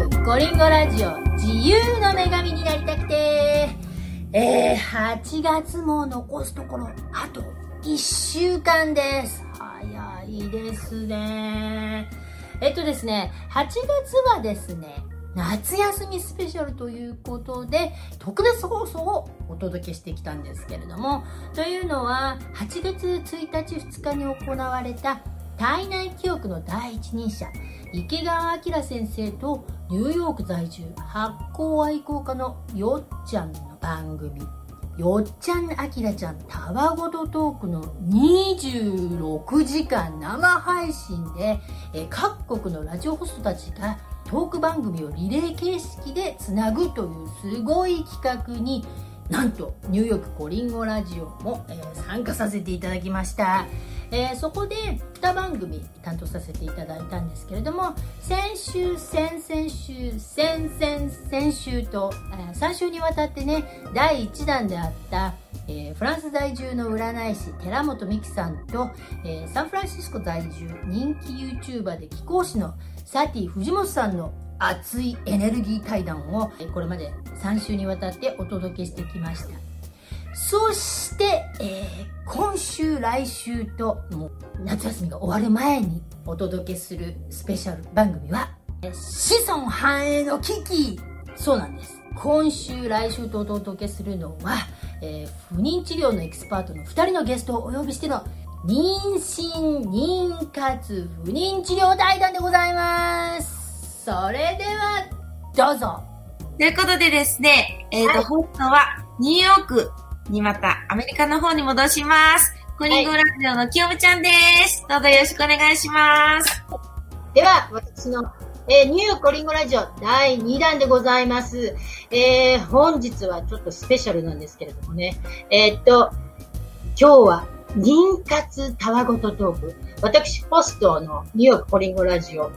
ークコリンゴラジオ自由の女神になりたくて。えー、8月も残すところあと1週間です。早いですね。えっとですね8月はですね夏休みスペシャルということで特別放送をお届けしてきたんですけれどもというのは8月1日2日に行われた体内記憶の第一人者池川明先生とニューヨーク在住発酵愛好家のよっちゃんの番組。よっちゃんあきらちゃんたわごとトークの26時間生配信で各国のラジオホストたちがトーク番組をリレー形式でつなぐというすごい企画になんとニューヨークコリンゴラジオも、え、参加させていただきました、えー、そこで2番組担当させていただいたんですけれども先週先々週先々先週と、えー、3週にわたってね第1弾であったえー、フランス在住の占い師寺本美樹さんと、えー、サンフランシスコ在住人気 YouTuber で貴公子のサティ藤本さんの熱いエネルギー対談をこれまで3週にわたってお届けしてきました。そして、えー、今週来週ともう夏休みが終わる前にお届けするスペシャル番組は子孫繁栄の危機そうなんです今週来週とお届けするのは、えー、不妊治療のエキスパートの2人のゲストをお呼びしての妊娠、妊活、不妊治療対談でございます。それでは、どうぞ。ということでですね、えっ、ー、と、はい、ホストはニューヨークにまたアメリカの方に戻します。コニングラジオのきよむちゃんです。どうぞよろしくお願いします。では、私の、えー、ニューコリンゴラジオ第2弾でございます。えー、本日はちょっとスペシャルなんですけれどもね。えー、っと、今日は妊活たわごとトーク。私、ホストのニューヨークコリンゴラジオ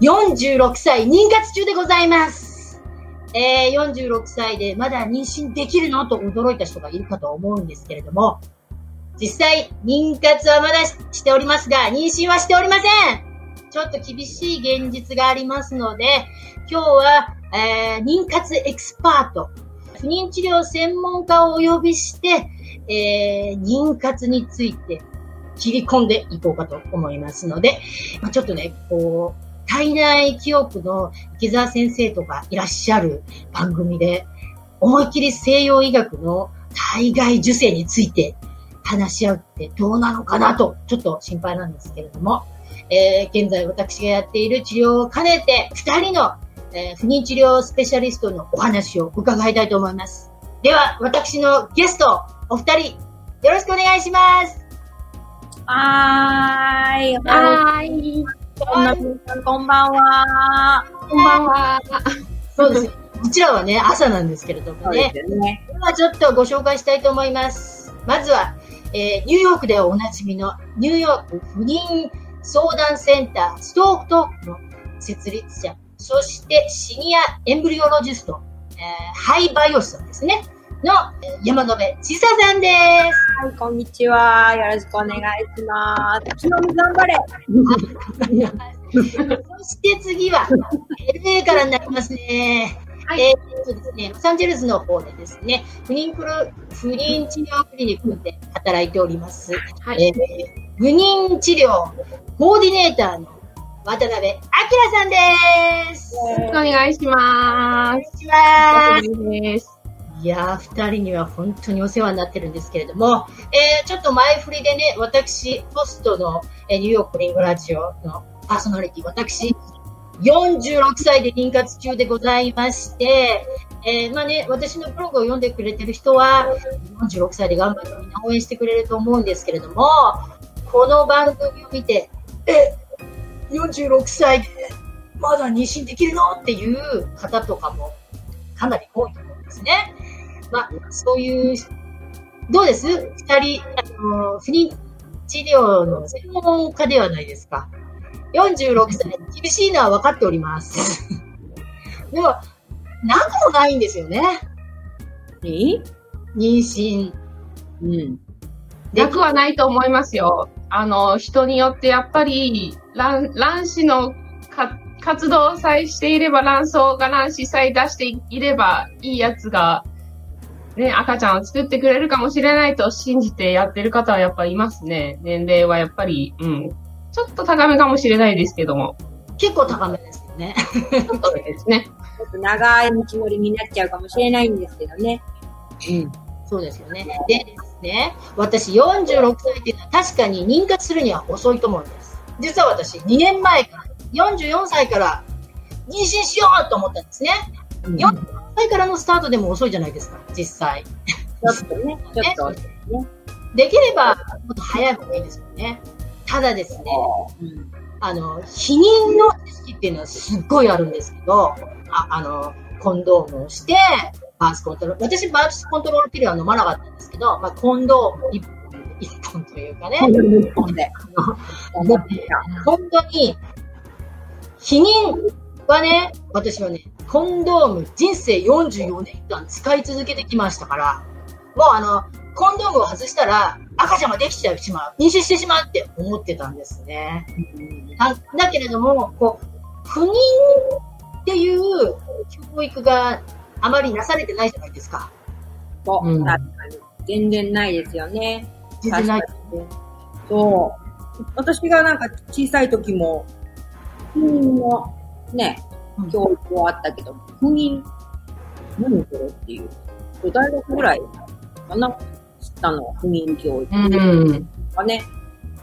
46歳妊活中でございます。えー、46歳でまだ妊娠できるのと驚いた人がいるかと思うんですけれども、実際、妊活はまだしておりますが、妊娠はしておりません。ちょっと厳しい現実がありますので、今日は、えー、妊活エキスパート、不妊治療専門家をお呼びして、えー、妊活について切り込んでいこうかと思いますので、まあ、ちょっとね、こう、体内記憶の池澤先生とかいらっしゃる番組で、思いっきり西洋医学の体外受精について話し合うってどうなのかなと、ちょっと心配なんですけれども、えー、現在私がやっている治療を兼ねて、二人の、えー、不妊治療スペシャリストのお話を伺いたいと思います。では、私のゲスト、お二人、よろしくお願いします。はーい。はーい。こんな、こんばんは。こんばんは。そうです。こちらはね、朝なんですけれどもね。ね今ちょっとご紹介したいと思います。まずは、えー、ニューヨークでおなじみのニューヨーク不妊相談センターストークトークの設立者、そしてシニアエンブリオロジスト、えー、ハイバイオスさんですね。の山野辺千佐さんです。はい、こんにちは。よろしくお願いします。昨日頑張れ。そして次は、LA からになりますね。はい、えー、とですね、ロサンゼルスの方でですね、不妊プロ、不妊治療クリニックで働いております。はい、えー、不妊治療コーディネーターの渡辺明さんです。よろしくお願いします。お願いします。いやー、二人には本当にお世話になってるんですけれども、えー、ちょっと前振りでね、私、ポストの、えー、ニューヨークリングラジオのパーソナリティ、私、46歳で妊活中でございまして、えー、まあね、私のブログを読んでくれてる人は、46歳で頑張ってみんな応援してくれると思うんですけれども、この番組を見て、え、46歳でまだ妊娠できるの？っていう方とかもかなり多いと思うんですね。まあ、そういう、どうです？二人、あの、不妊治療の専門家ではないですか。46歳、厳しいのは分かっております。でも、なくもないんですよね。え妊娠。うん。なくはないと思いますよ。あの、人によってやっぱり、卵、卵子の活動さえしていれば、卵巣が卵子さえ出していれば、いいやつが、ね、赤ちゃんを作ってくれるかもしれないと信じてやってる方はやっぱいますね。年齢はやっぱり、うん。ちょっと高めかもしれないですけども。結構高めですよね。ちょっとですね。ちょっと長い道のりになっちゃうかもしれないんですけどね。うん。そうですよね。でですね、私46歳っていうのは確かに妊活するには遅いと思うんです。実は私2年前から、44歳から妊娠しようと思ったんですね。うん44歳からのスタートでも遅いじゃないですか、実際。ちょっとね、ちょっと。できればもっと早い方がいいですよね。ただですね、うんあの、避妊の知識っていうのはすっごいあるんですけど、ああの、コンドームをして、バースコントロール、私バースコントロールピルは飲まなかったんですけど、まあ、コンドーム一本、一本というかね、日本で。本当に、避妊はね、私はね、コンドーム人生44年間使い続けてきましたから、もうあの、コンドームを外したら赤ちゃんができちゃうしまう、妊娠してしまうって思ってたんですね。だだけれども、こう、不妊っていう教育があまりなされてないじゃないですか。そう、うん確かに。全然ないですよね。全然ない。そう。私がなんか小さい時も、不妊のねうん、教育はあったけど、不妊、何これっていう。大学ぐらいかな知ったのは不妊教育うん。がね、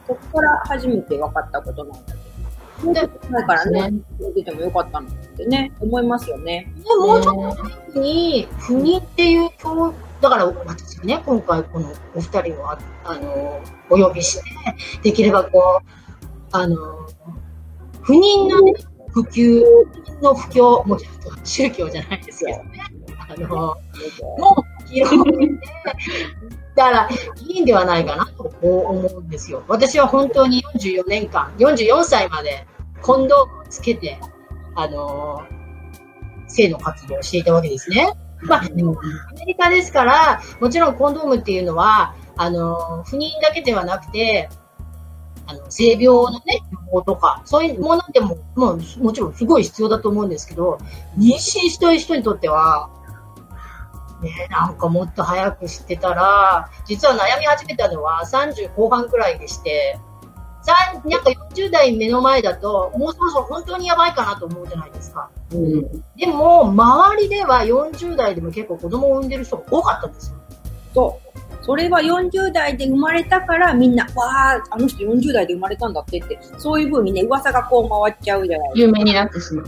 そこから初めて分かったことなんだけど。で、前からね、出てもよかったのってね、思いますよね。でもうちょっと前に、不妊っていう教育、だから私ね、今回このお二人をああのお呼びして、できればこう、あの、不妊の、ね、普及の不況、もうちょっと宗教じゃないですけどね、あの、もう広げて、だからいいんではないかなと思うんですよ。私は本当に44年間、44歳までコンドームをつけて、あの性の活動をしていたわけですね。まあ、アメリカですから、もちろんコンドームっていうのは、あの、不妊だけではなくて、あの、性病のね、予防とか、そういうものでも、もう、もちろんすごい必要だと思うんですけど、妊娠したい人にとっては、ね、なんかもっと早く知ってたら、実は悩み始めたのは30後半くらいでして、さなんか40代目の前だと、もうそろそろ本当にやばいかなと思うじゃないですか。うん。でも、周りでは40代でも結構子供を産んでる人が多かったんですよ。そう。それは40代で生まれたからみんな、わあ、あの人40代で生まれたんだってって、そういう風にね、噂がこう回っちゃうじゃないですか。有名になってしまう。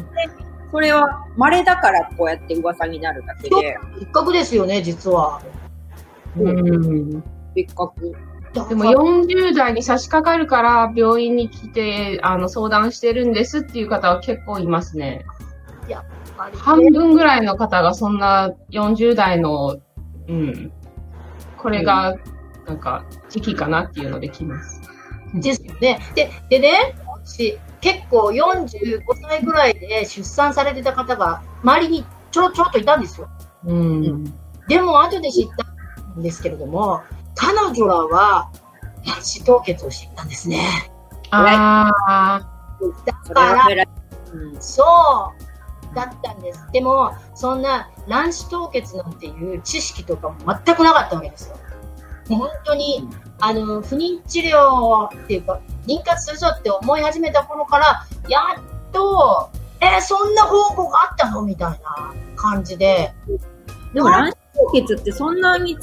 それは稀だからこうやって噂になるだけで、一角ですよね、実は。うん。別格。でも40代に差し掛かるから病院に来てあの相談してるんですっていう方は結構いますね。半分ぐらいの方がそんな40代の、うん、これがなんか時期かなっていうので来ます。ですよね。で、でね、私、結構45歳ぐらいで出産されてた方が周りにちょろちょろっといたんですよ。うん。でも後で知ったんですけれども、彼女らは卵子凍結をしていたんですね。ああ、だから。うんそう、だったんです。でも、そんな卵子凍結なんていう知識とかも全くなかったわけですよ。もう本当に、あの、不妊治療っていうか、妊活するぞって思い始めた頃から、やっと、えーそんな方法があったのみたいな感じで。でも卵子凍結ってそんなに、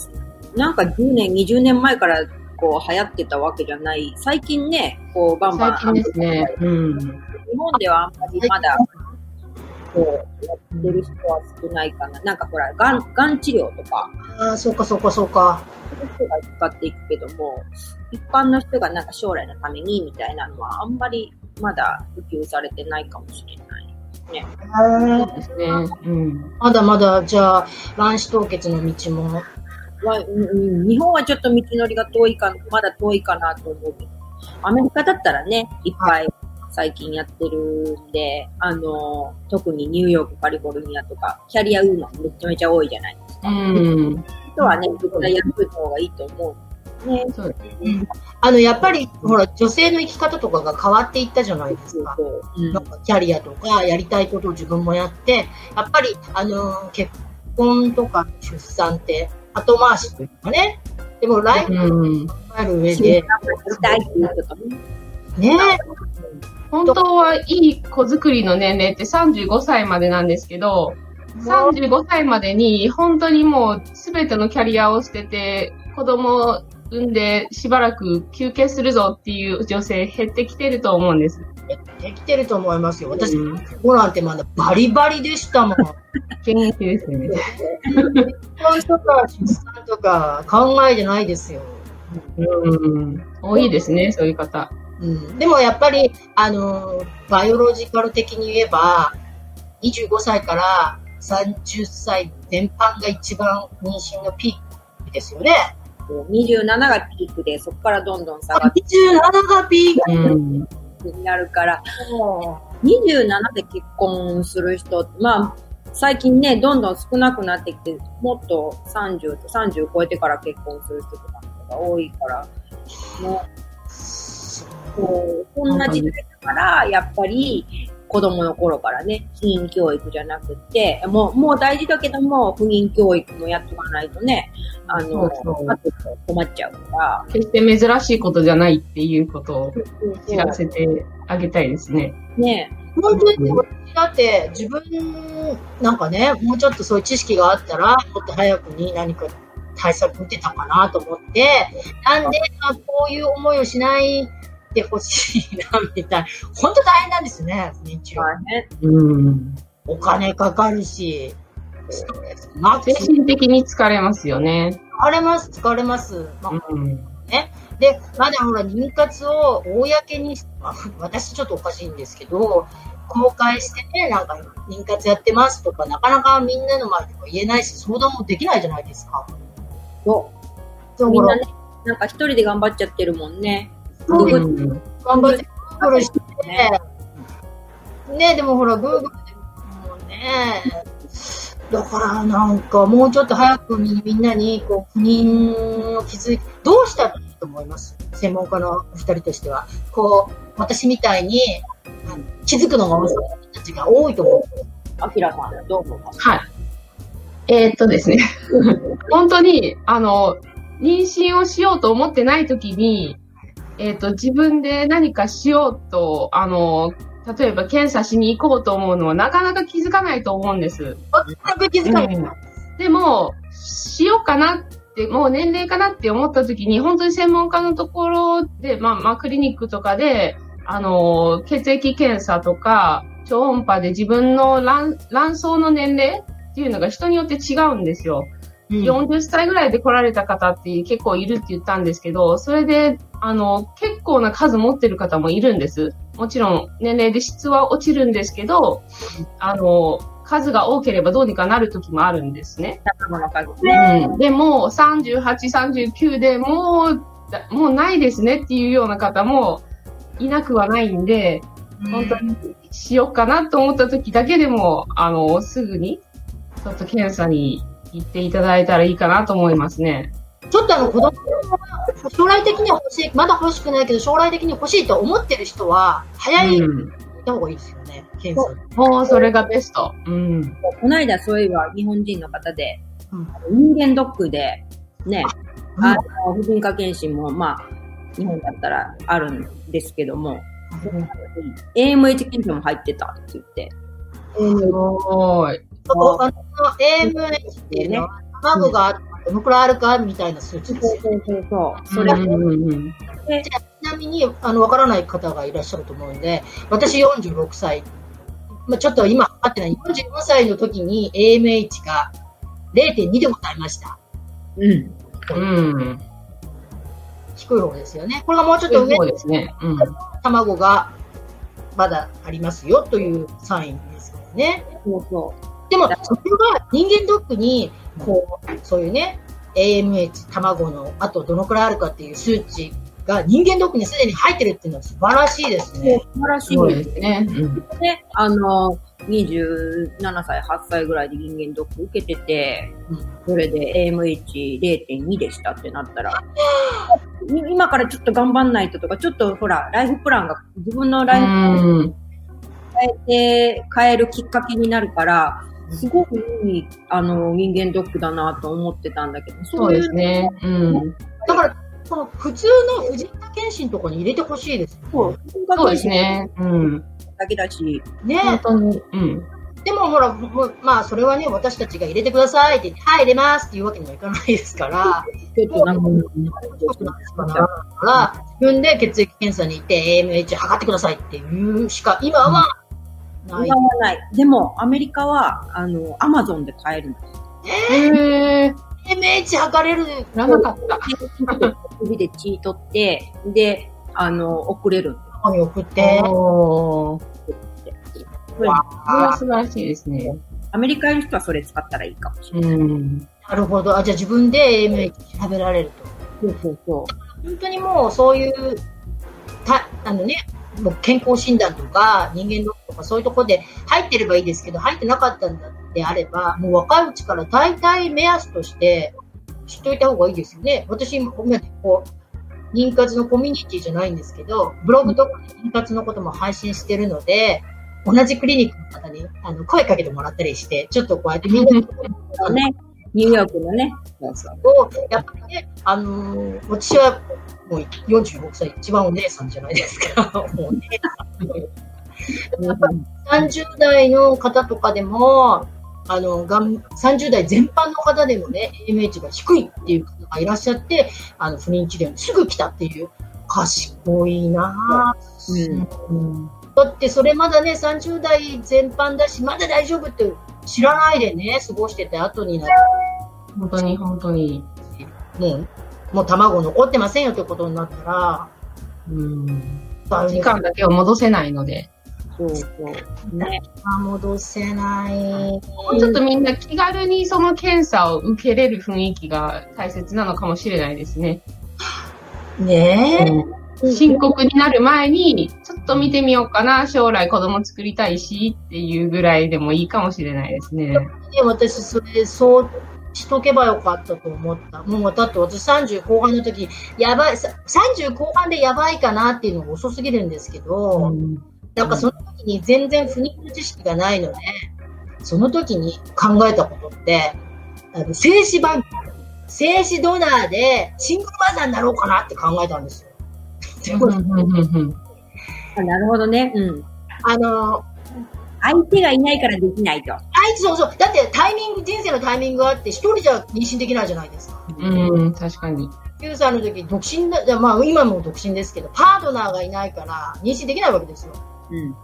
なんか10年、20年前からこう流行ってたわけじゃない。最近ね、こうバンバン。最近ですね。うん。日本ではあんまりまだ、こう、やってる人は少ないかな。なんかほら、がん、がん治療とか、ああ、そうかそうかそうか。そういう人が使っていくけども、一般の人がなんか将来のためにみたいなのはあんまりまだ普及されてないかもしれない。そうですね。うん。まだまだ、じゃあ、卵子凍結の道も、はうんうん日本はちょっと道のりが遠いか、まだ遠いかなと思うけど、アメリカだったらね、いっぱい最近やってるんで、あの、特にニューヨーク、カリフォルニアとか、キャリアウーマンめちゃめちゃ多いじゃないですか。うん。人はね、絶対やっといた方がいいと思う。ね。そうですうんあの、やっぱり、ほら、女性の生き方とかが変わっていったじゃないですか。そう。うんなんかキャリアとかやりたいことを自分もやって、やっぱり、あのー結婚とか出産って後回しというかね。でもライフうん。考える上で、大っていうことね。ね本当はいい子作りの年齢って35歳までなんですけど、35歳までに本当にもう全てのキャリアを捨てて子供を産んでしばらく休憩するぞっていう女性減ってきてると思うんです。できてると思いますよ。私、うんここなんてまだバリバリでしたもん。元気ですよね。結婚とか出産とか考えてないですよ。うん。多いですね、そういう方。うん、でもやっぱり、あのーバイオロジカル的に言えば、25歳から30歳全般が一番妊娠のピークですよね。27がピークで、そこからどんどん下がって27がピーうん。いくになるから、ク。27で結婚する人、まあ、最近ね、どんどん少なくなってきて、もっと30と30超えてから結婚する人とかが多いから、もう、こう、こんな時代だから、やっぱり、子供の頃からね、避妊教育じゃなくて、もう、もう大事だけども、不妊教育もやっとかないとね、あの、そうそう。困っちゃうから、決して珍しいことじゃないっていうことを知らせてあげたいですね。ね。本当に私だって自分なんかね、もうちょっとそういう知識があったら、もっと早くに何か対策打てたかなと思って、なんであこういう思いをしないでほしいな、みたいな。本当大変なんですよね、不妊治療。大変。うん。お金かかるし、ストレスマック精ス神的に疲れますよね。疲れます、疲れます。まあうん。で、まだほら、妊活を公に、まあ、ふ私ちょっとおかしいんですけど、公開してね、なんか、妊活やってますとか、なかなかみんなの前でも言えないし、相談もできないじゃないですか。そう。みんなね、なんか一人で頑張っちゃってるもんね。そうグうん頑張って、グーグルして、ね、でもほら、グーグルでもね、だからなんか、もうちょっと早くみみんなに、こう、不妊を気づいて、どうしたらいいと思います？専門家のお二人としては。こう、私みたいに、気づくのが遅い人たちが多いと思う。あきらさん、どう思います？はい。えーっとですね。本当に、あの、妊娠をしようと思ってない時に、えーっと、自分で何かしようと、あの、例えば検査しに行こうと思うのはなかなか気づかないと思うんです。全く気づかない。うんでも、しようかなって、もう年齢かなって思った時に、本当に専門家のところで、まあ、まあ、クリニックとかで、あの、血液検査とか、超音波で自分の卵卵巣の年齢っていうのが人によって違うんですよ。うん40歳ぐらいで来られた方って結構いるって言ったんですけど、それで、あの、結構な数持ってる方もいるんです。もちろん年齢で質は落ちるんですけど、あの、数が多ければどうにかなる時もあるんですね。卵の数ね。うん、でも、38、39でもう、だもうないですねっていうような方もいなくはないんで、本当にしようかなと思った時だけでも、あの、すぐに、ちょっと検査に行っていただいたらいいかなと思いますね。ちょっとあの子供が将来的には欲しい、まだ欲しくないけど将来的に欲しいと思ってる人は、早い行うん。った方がいいですよね、検査。もう、それがベスト。うん。この間、そういえば日本人の方で、うん人間ドックで、ね、うんあの、婦人科検診も、まあ、日本だったらあるんですけども、AMH 検査も入ってたって言って、すごい。の AMH っていうのは、卵がどのくらいあるかみたいな数値ですよ。そうそうそう。ちなみに、あの、わからない方がいらっしゃると思うんで、私46歳、まあ、ちょっと今測ってない、44歳の時に AMH が0.2でございました。うん。うん。低い方ですよね。これがもうちょっと上ですね。うん。卵がまだありますよというサインですからね。そうそでも、それが人間ドックに、こう、そういうね、AMH、卵の、あとどのくらいあるかっていう数値が人間ドックにすでに入ってるっていうのは素晴らしいですう。ね。素晴らしいでですね。うん。すね。あの、27歳、8歳ぐらいで人間ドック受けてて、それで AMH0.2 でしたってなったら、今からちょっと頑張んないととか、ちょっとほら、ライフプランが、自分のライフプラン変えて、変えるきっかけになるから、すごくいい、あの、人間ドックだなと思ってたんだけど、そうですね。うん。だから、この普通の婦人科検診とかに入れてほしいです。そう、そうですね。うん。だけだし、ね本当に。うん。でもほら、もうまあ、それはね、私たちが入れてくださいって言って、はい、入れますっていうわけにはいかないですから、ちょっとなんか、から、自分で血液検査に行って、AMH 測ってくださいっていうしか、今はない。今はない。でも、アメリカは、あの、アマゾンで買えるんです。へえ。AMH 測れる。知らなかった。指で血取って、で、あの、送れるここに送って。おー。す。それは素晴らしいですね。アメリカの人はそれ使ったらいいかもしれない。うん。なるほど。あ、じゃあ自分で AMH 調べられると。そうそうそ本当にもうそういう、た、あのね、もう健康診断とか人間ドックとかそういうところで入ってればいいですけど、入ってなかったんだってあれば、もう若いうちから大体目安として知っといた方がいいですよね。私、今こう、妊活のコミュニティじゃないんですけど、ブログとかで妊活のことも配信してるので、同じクリニックの方にあの声かけてもらったりして、ちょっとこうやってみんなう。ね、ニューヨークのね。そうそう。を、やっぱりね、あのー私はもう46歳、一番お姉さんじゃないですか。もうお姉さん。30代の方とかでも、あの、がん30代全般の方でもね、AMH が低いっていう方がいらっしゃって、あの、不妊治療にすぐ来たっていう、賢いなぁ。うん。だってそれまだね、30代全般だし、まだ大丈夫って知らないでね、過ごしてて後になって本当に、本当に。もう、もう卵残ってませんよってことになったら、うん。時時間だけを戻せないので、そうそう。ね。戻せない。もうちょっとみんな気軽にその検査を受けれる雰囲気が大切なのかもしれないですね。ねえ。深刻になる前に、ちょっと見てみようかな、将来子供作りたいしっていうぐらいでもいいかもしれないですね。で私、それ、そうしとけばよかったと思った。もう、だって私30後半の時、やばい、さ30後半でやばいかなっていうのが遅すぎるんですけど、なんかその時に全然不妊の知識がないので、その時に考えたことって、あの精子バンク、精子ドナーでシングルマザーになろうかなって考えたんですよ。でもうんうんうんうんあなるほどね。うん。あの、相手がいないからできないと。あいつそうそう。だってタイミング、人生のタイミングがあって、一人じゃ妊娠できないじゃないですか。うん、確かに。9歳の時、独身だ、まあ今も独身ですけど、パートナーがいないから妊娠できないわけですよ。うん。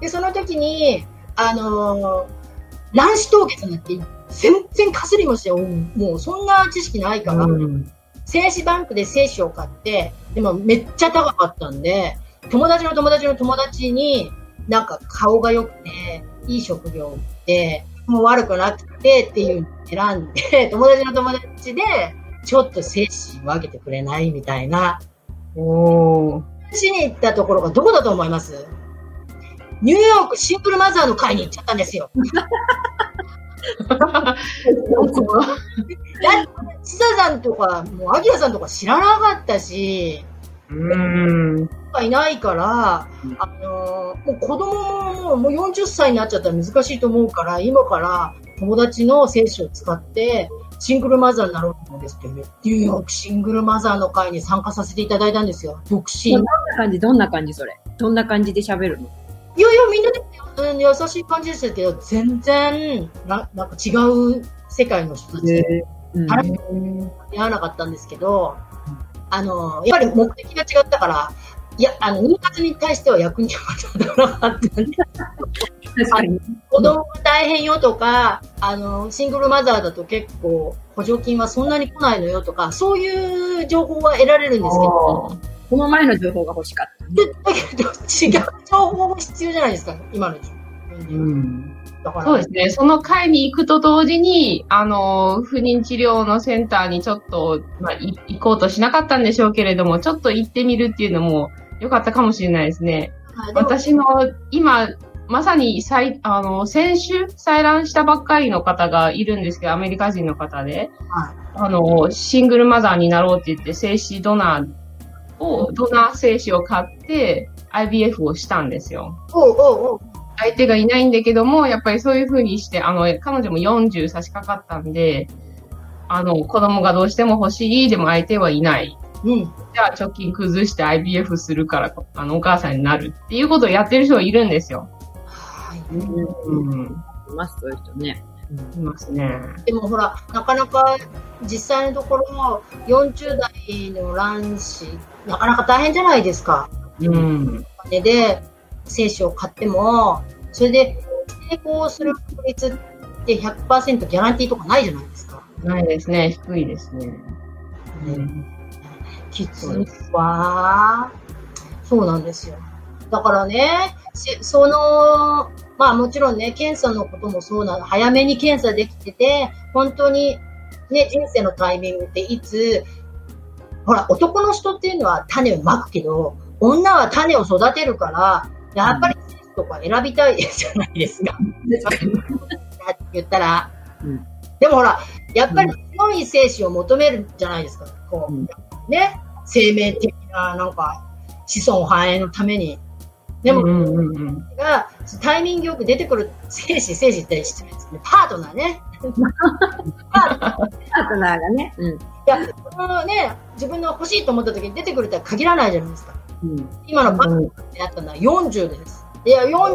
で、その時に、あのー卵子凍結なんて全然かすりもして、もうそんな知識ないから、うん精子バンクで精子を買って、でもめっちゃ高かったんで、友達の友達の友達に、なんか顔が良くて、いい職業で、もう悪くなくてっていうのを選んで、友達の友達で、ちょっと精子分けてくれないみたいな、おー。しに行ったところがどこだと思います？ニューヨークシングルマザーの会に行っちゃったんですよ。シサさんとか、もうアキラさんとか知らなかったし、うん。いないから、うんあのーもう子供ももう40歳になっちゃったら難しいと思うから、今から友達の精子を使って、シングルマザーになろうと思うんですって、ニューヨークシングルマザーの会に参加させていただいたんですよ。独身。どんな感じどんな感じそれ？どんな感じで喋るの？いやいや、みんなで、うん優しい感じでしたけど、全然、ななんか違う世界の人たちでうん。出会わなかったんですけど、あの、やっぱり目的が違ったから、いや、あの、妊活に対しては役には立たなかったんで。子供が大変よとか、あの、シングルマザーだと結構補助金はそんなに来ないのよとか、そういう情報は得られるんですけど、この前の情報が欲しかった。でだけど違う情報も必要じゃないですか、今のうん。だから、そうですね。その会に行くと同時に、あの、不妊治療のセンターにちょっと、まあ、い行こうとしなかったんでしょうけれども、ちょっと行ってみるっていうのも良かったかもしれないですね。はい私の今、まさに再、あの、先週採卵したばっかりの方がいるんですけど、アメリカ人の方で、はいあの、シングルマザーになろうって言って、精子ドナーを、ドナー精子を買って、IVF をしたんですよ。おうおうおう。相手がいないんだけども、やっぱりそういう風にして、あの、彼女も40差し掛かったんで、あの、子供がどうしても欲しい、でも相手はいない。うん。じゃあ貯金崩して IVF するから、あの、お母さんになるっていうことをやってる人がいるんですよ。はい。うん。います、そういう人ね。いますね。でもほら、なかなか実際のところ、40代の卵子、なかなか大変じゃないですか。うん。お金で精子を買っても、それで成功する確率って100%ギャランティーとかないじゃないですか。ないですね。低いですね。うん。きついわそうなんですよ。だからね、せその、まあもちろんね、検査のこともそうなの、早めに検査できてて、本当にね、人生のタイミングっていつ、ほら、男の人っていうのは種をまくけど、女は種を育てるから、やっぱりセンスとか選びたいじゃないですか。って言ったら。うんでもほら、やっぱり強い精子を求めるじゃないですか。こう、うんね、生命的な、なんか、子孫繁栄のために。でも、うんうんうん。が、タイミングよく出てくる精子、精子って失礼ですけど、パートナーね。パートナーがね。うん。いや、そのね、自分の欲しいと思った時に出てくるとは限らないじゃないですか。うん。今のパートナーになったのは40です。いや、40になっ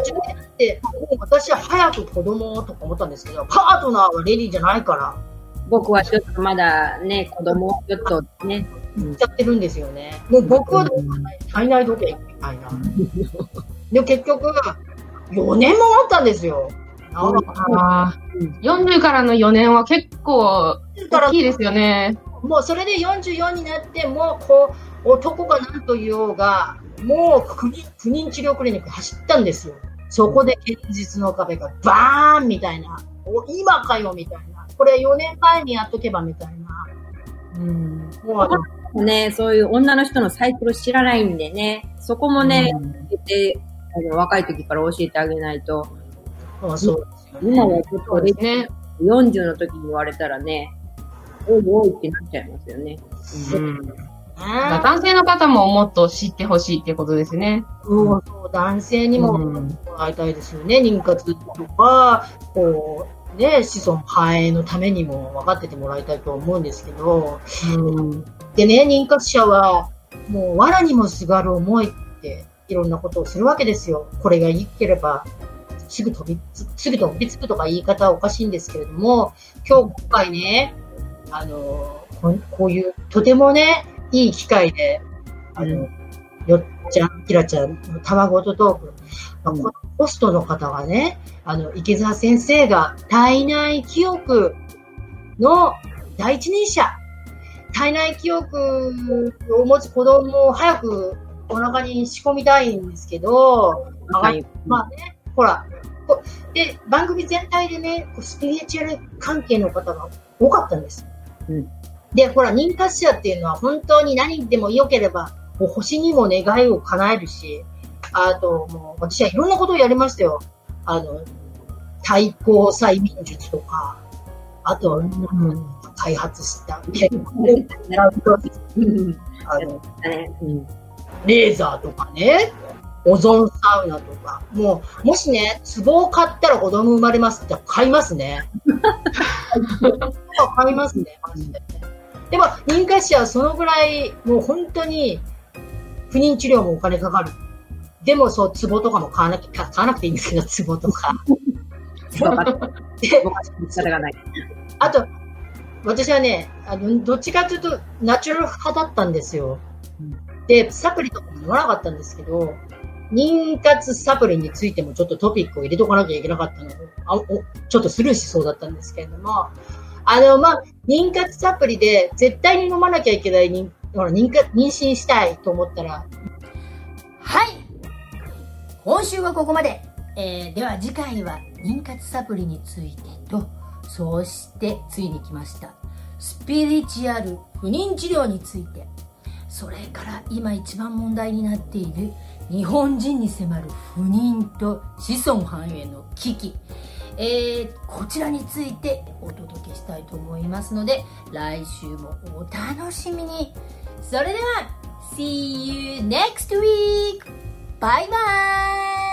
て、私は早く子供とか思ったんですけど、パートナーはレディーじゃないから、僕はちょっとまだね、子供をちょっとね、言っちゃってるんですよね。もう僕は体内時計みたいな。で、結局、4年も待ったんですよ。あああ、40からの4年は結構大きいですよね。もうそれで44になって、もうこう、男が何と言おうが、もう不妊治療クリニック走ったんですよ。そこで現実の壁がバーンみたいな。お今かよみたいな。これ4年前にやっとけばみたいな。うん。もうね、そういう女の人のサイクル知らないんでね、そこもね、うんて、あの若い時から教えてあげないと、まあそうですよ今ね。はちょっとですね。40の時に言われたらね、おいおいってなっちゃいますよね。うん。男性の方ももっと知ってほしいってことですね。そうそう男性にもうんもらいたいですよね。妊活とか、こう、ね、子孫繁栄のためにも分かっててもらいたいと思うんですけど、うん。でね、妊活者は、もう、藁にもすがる思いって、いろんなことをするわけですよ。これがいいければ、すぐ飛びつ、すぐ飛びつくとか言い方はおかしいんですけれども、今日、今回ね、あの、ここういう、とてもね、いい機会で、あの、よっちゃん、きらちゃんの卵とトーク、ホストの方がね、あの、池澤先生が体内記憶の第一人者、体内記憶を持つ子供を早くお腹に仕込みたいんですけど、まあはい。まあね、ほら、こで、番組全体でね、スピリチュアル関係の方が多かったんです。うんで、ほら、妊活者っていうのは本当に何でも良ければ、もう星にも願いを叶えるし、あと、もう、私はいろんなことをやりましたよ。あの、対抗催眠術とか、あと、開発した、うん。あの。レーザーとかね、オゾンサウナとか、もう、もしね、壺を買ったら子供生まれますって買いますね。買いますね、マジで。でも、妊活者はそのぐらい、もう本当に、不妊治療もお金かかる。でも、そう、壺とかも買わなきゃ、買わなくていいんですけど、壺とか。あと、私はね、あの、どっちかというと、ナチュラル派だったんですよ。で、サプリとかも飲まなかったんですけど、妊活サプリについてもちょっとトピックを入れとかなきゃいけなかったの。で、あおちょっとスルーしそうだったんですけれども、あの、まあ、妊活サプリで絶対に飲まなきゃいけない妊ほら妊活妊娠したいと思ったら、はい今週はここまで、えー、では次回は妊活サプリについてと。そしてついに来ました。スピリチュアル不妊治療について。それから今一番問題になっている。日本人に迫る不妊と子孫繁栄の危機、えー、こちらについてお届けしたいと思いますので来週もお楽しみに。それでは See you next week! バイバーイ。